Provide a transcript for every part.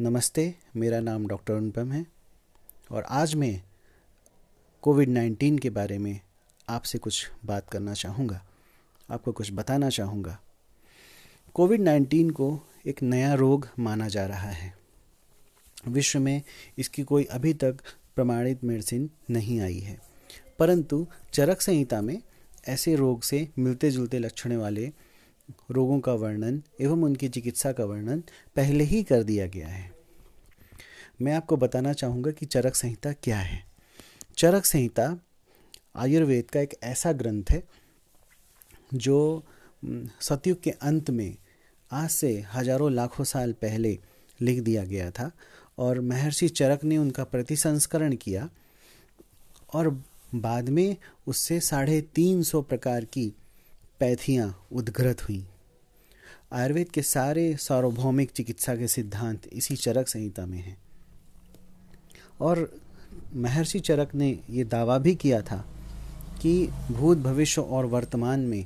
नमस्ते, मेरा नाम डॉक्टर अनुपम है और आज मैं कोविड नाइन्टीन के बारे में आपसे कुछ बात करना चाहूँगा, आपको कुछ बताना चाहूँगा। कोविड नाइन्टीन को एक नया रोग माना जा रहा है। विश्व में इसकी कोई अभी तक प्रमाणित मेडिसिन नहीं आई है, परंतु चरक संहिता में ऐसे रोग से मिलते जुलते लक्षण वाले रोगों का वर्णन एवं उनकी चिकित्सा का वर्णन पहले ही कर दिया गया है। मैं आपको बताना चाहूँगा कि चरक संहिता क्या है। चरक संहिता आयुर्वेद का एक ऐसा ग्रंथ है जो सतयुग के अंत में आज से हज़ारों लाखों साल पहले लिख दिया गया था और महर्षि चरक ने उनका प्रतिसंस्करण किया और बाद में उससे साढ़े तीन सौ प्रकार की पैथियाँ उद्घृत हुई। आयुर्वेद के सारे सार्वभौमिक चिकित्सा के सिद्धांत इसी चरक संहिता में हैं। और महर्षि चरक ने ये दावा भी किया था कि भूत भविष्य और वर्तमान में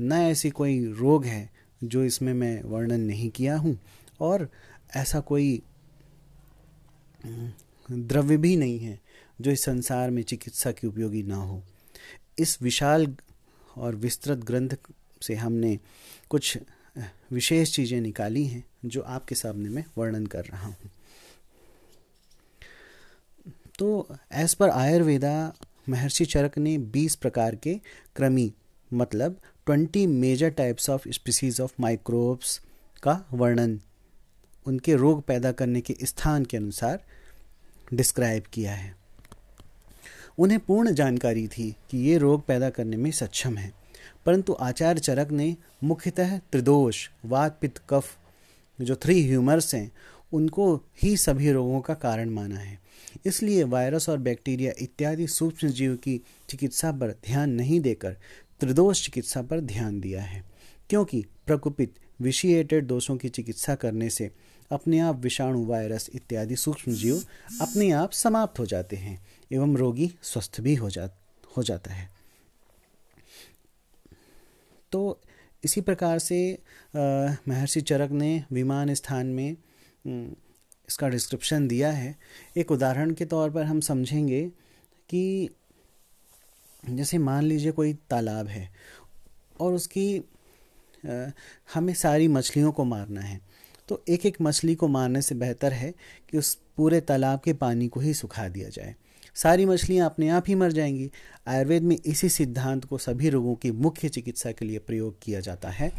न ऐसी कोई रोग है जो इसमें मैं वर्णन नहीं किया हूँ, और ऐसा कोई द्रव्य भी नहीं है जो इस संसार में चिकित्सा की उपयोगी ना हो। इस विशाल और विस्तृत ग्रंथ से हमने कुछ विशेष चीज़ें निकाली हैं, जो आपके सामने मैं वर्णन कर रहा हूँ। तो एज पर आयुर्वेदा महर्षि चरक ने 20 प्रकार के क्रमी मतलब 20 major types of species of microbes का वर्णन, उनके रोग पैदा करने के स्थान के अनुसार डिस्क्राइब किया है। उन्हें पूर्ण जानकारी थी कि ये रोग पैदा करने में सक्षम है। परंतु आचार्य चरक ने मुख्यतः त्रिदोष, वात, पित्त, कफ, जो थ्री ह्यूमर्स हैं, उनको ही सभी रोगों का कारण माना है। इसलिए वायरस और बैक्टीरिया इत्यादि सूक्ष्म जीव की चिकित्सा पर ध्यान नहीं देकर त्रिदोष चिकित्सा पर ध्यान दिया है। क्योंकि प्रकुपित विशिएटेड दोषों की चिकित्सा करने से अपने आप विषाणु वायरस इत्यादि सूक्ष्म जीव अपने आप समाप्त हो जाते हैं एवं रोगी स्वस्थ भी हो जा, हो जाता है। तो इसी प्रकार से महर्षि चरक ने विमान स्थान में इसका डिस्क्रिप्शन दिया है। एक उदाहरण के तौर पर हम समझेंगे कि जैसे मान लीजिए कोई तालाब है और उसकी हमें सारी मछलियों को मारना है। तो एक एक मछली को मारने से बेहतर है कि उस पूरे तालाब के पानी को ही सुखा दिया जाए। सारी मछलियाँ अपने आप ही मर जाएँगी। आयुर्वेद में इसी सिद्धांत को सभी रोगों की मुख्य चिकित्सा के लिए प्रयोग किया जाता है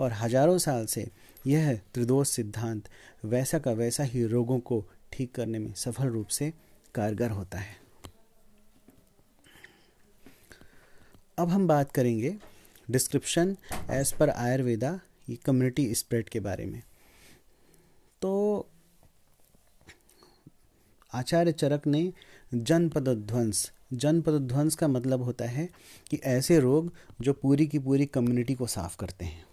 और हज़ारों साल से यह त्रिदोष सिद्धांत वैसा का वैसा ही रोगों को ठीक करने में सफल रूप से कारगर होता है। अब हम बात करेंगे डिस्क्रिप्शन एज पर आयुर्वेदा ये कम्युनिटी स्प्रेड के बारे में तो आचार्य चरक ने जनपद ध्वंस जनपद ध्वंस का मतलब होता है कि ऐसे रोग जो पूरी की पूरी कम्युनिटी को साफ़ करते हैं।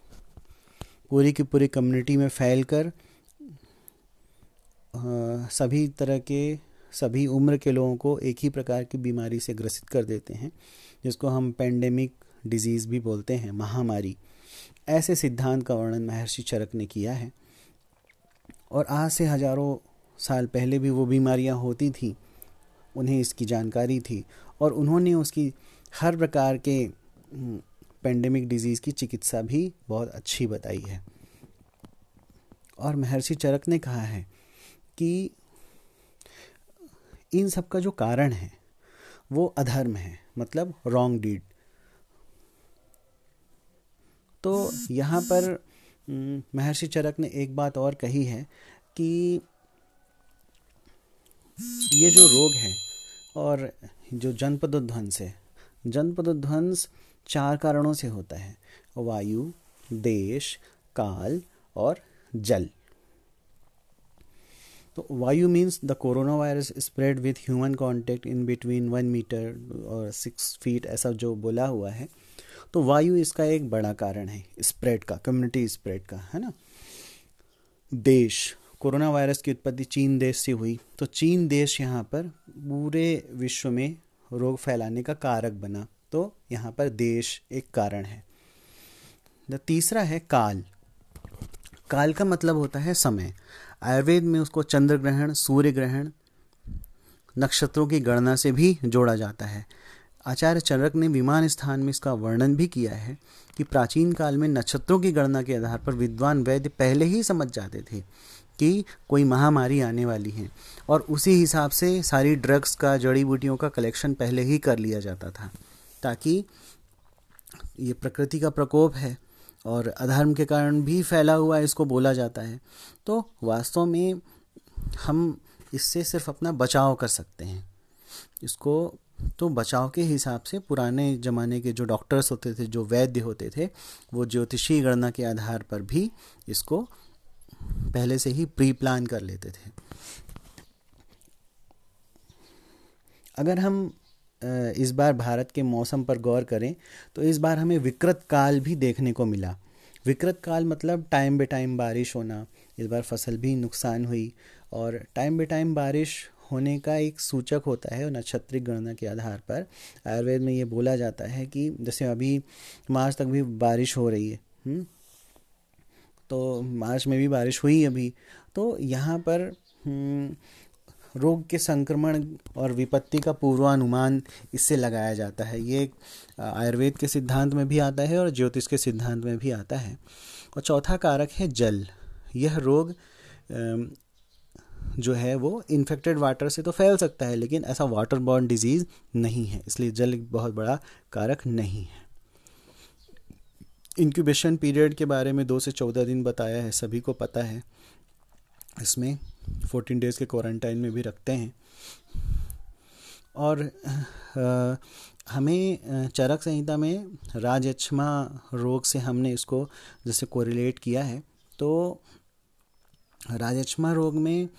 पूरी की पूरी कम्युनिटी में फैल कर सभी तरह के, सभी उम्र के लोगों को एक ही प्रकार की बीमारी से ग्रसित कर देते हैं, जिसको हम पेंडेमिक डिज़ीज़ भी बोलते हैं, महामारी। ऐसे सिद्धांत का वर्णन महर्षि चरक ने किया है। और आज से हज़ारों साल पहले भी वो बीमारियाँ होती थी, उन्हें इसकी जानकारी थी और उन्होंने उसकी हर प्रकार के पेंडेमिक डिज़ीज़ की चिकित्सा भी बहुत अच्छी बताई है। और महर्षि चरक ने कहा है कि इन सब का जो कारण है, वो अधर्म है मतलब रॉन्ग डीड तो यहाँ पर महर्षि चरक ने एक बात और कही है कि ये जो रोग है और जो जनपद ध्वंस है जनपद ध्वंस चार कारणों से होता है। वायु, देश, काल और जल। तो वायु means the corona virus spread with human contact in between one metre और सिक्स फीट ऐसा जो बोला हुआ है। तो वायु इसका एक बड़ा कारण है स्प्रेड का कम्युनिटी स्प्रेड का, है ना? देश कोरोना वायरस की उत्पत्ति चीन देश से हुई। तो चीन देश यहाँ पर पूरे विश्व में रोग फैलाने का कारक बना। तो यहाँ पर देश एक कारण है। द तीसरा है काल। काल का मतलब होता है समय। आयुर्वेद में उसको चंद्र ग्रहण, सूर्य ग्रहण, नक्षत्रों की गणना से भी जोड़ा जाता है। आचार्य चरक ने विमान स्थान में इसका वर्णन भी किया है कि प्राचीन काल में नक्षत्रों की गणना के आधार पर विद्वान वैद्य पहले ही समझ जाते थे। कि कोई महामारी आने वाली है। और उसी हिसाब से सारी ड्रग्स का जड़ी बूटियों का कलेक्शन पहले ही कर लिया जाता था, ताकि ये प्रकृति का प्रकोप है और अधर्म के कारण भी फैला हुआ इसको बोला जाता है। तो वास्तव में हम इससे सिर्फ़ अपना बचाव कर सकते हैं। इसको तो बचाव के हिसाब से पुराने ज़माने के जो डॉक्टर्स होते थे, जो वैद्य होते थे, वो ज्योतिषी गणना के आधार पर भी इसको पहले से ही प्री प्लान कर लेते थे अगर हम इस बार भारत के मौसम पर गौर करें तो इस बार हमें विकृत काल भी देखने को मिला विकृत काल मतलब टाइम बे टाइम बारिश होना इस बार फ़सल भी नुकसान हुई और टाइम बे टाइम बारिश होने का एक सूचक होता है नक्षत्रिक गणना के आधार पर आयुर्वेद में ये बोला जाता है कि जैसे अभी मार्च तक भी बारिश हो रही है हुँ? तो मार्च में भी बारिश हुई अभी। तो यहाँ पर हम्म, रोग के संक्रमण और विपत्ति का पूर्वानुमान इससे लगाया जाता है। ये आयुर्वेद के सिद्धांत में भी आता है और ज्योतिष के सिद्धांत में भी आता है। और चौथा कारक है जल। यह रोग जो है वो इन्फेक्टेड वाटर से तो फैल सकता है लेकिन ऐसा वाटर बॉर्न डिज़ीज़ नहीं है। इसलिए जल बहुत बड़ा कारक नहीं है। इंक्यूबेशन पीरियड के बारे में दो से चौदह दिन बताया है सभी को पता है। इसमें फोर्टीन डेज़ के क्वारंटाइन में भी रखते हैं। और आ, हमें चरक संहिता में राजक्षमा रोग से हमने इसको जैसे कोरिलेट किया है तो राजक्षमा रोग में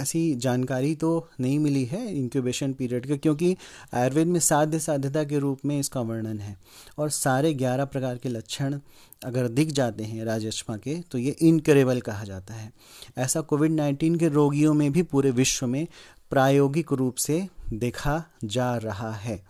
ऐसी जानकारी तो नहीं मिली है इंक्यूबेशन पीरियड का, क्योंकि आयुर्वेद में साध्य साध्यता के रूप में इसका वर्णन है। और सारे ग्यारह प्रकार के लक्षण अगर दिख जाते हैं राजस्मा के तो ये इनकरेबल कहा जाता है। ऐसा कोविड नाइन्टीन के रोगियों में भी पूरे विश्व में प्रायोगिक रूप से देखा जा रहा है।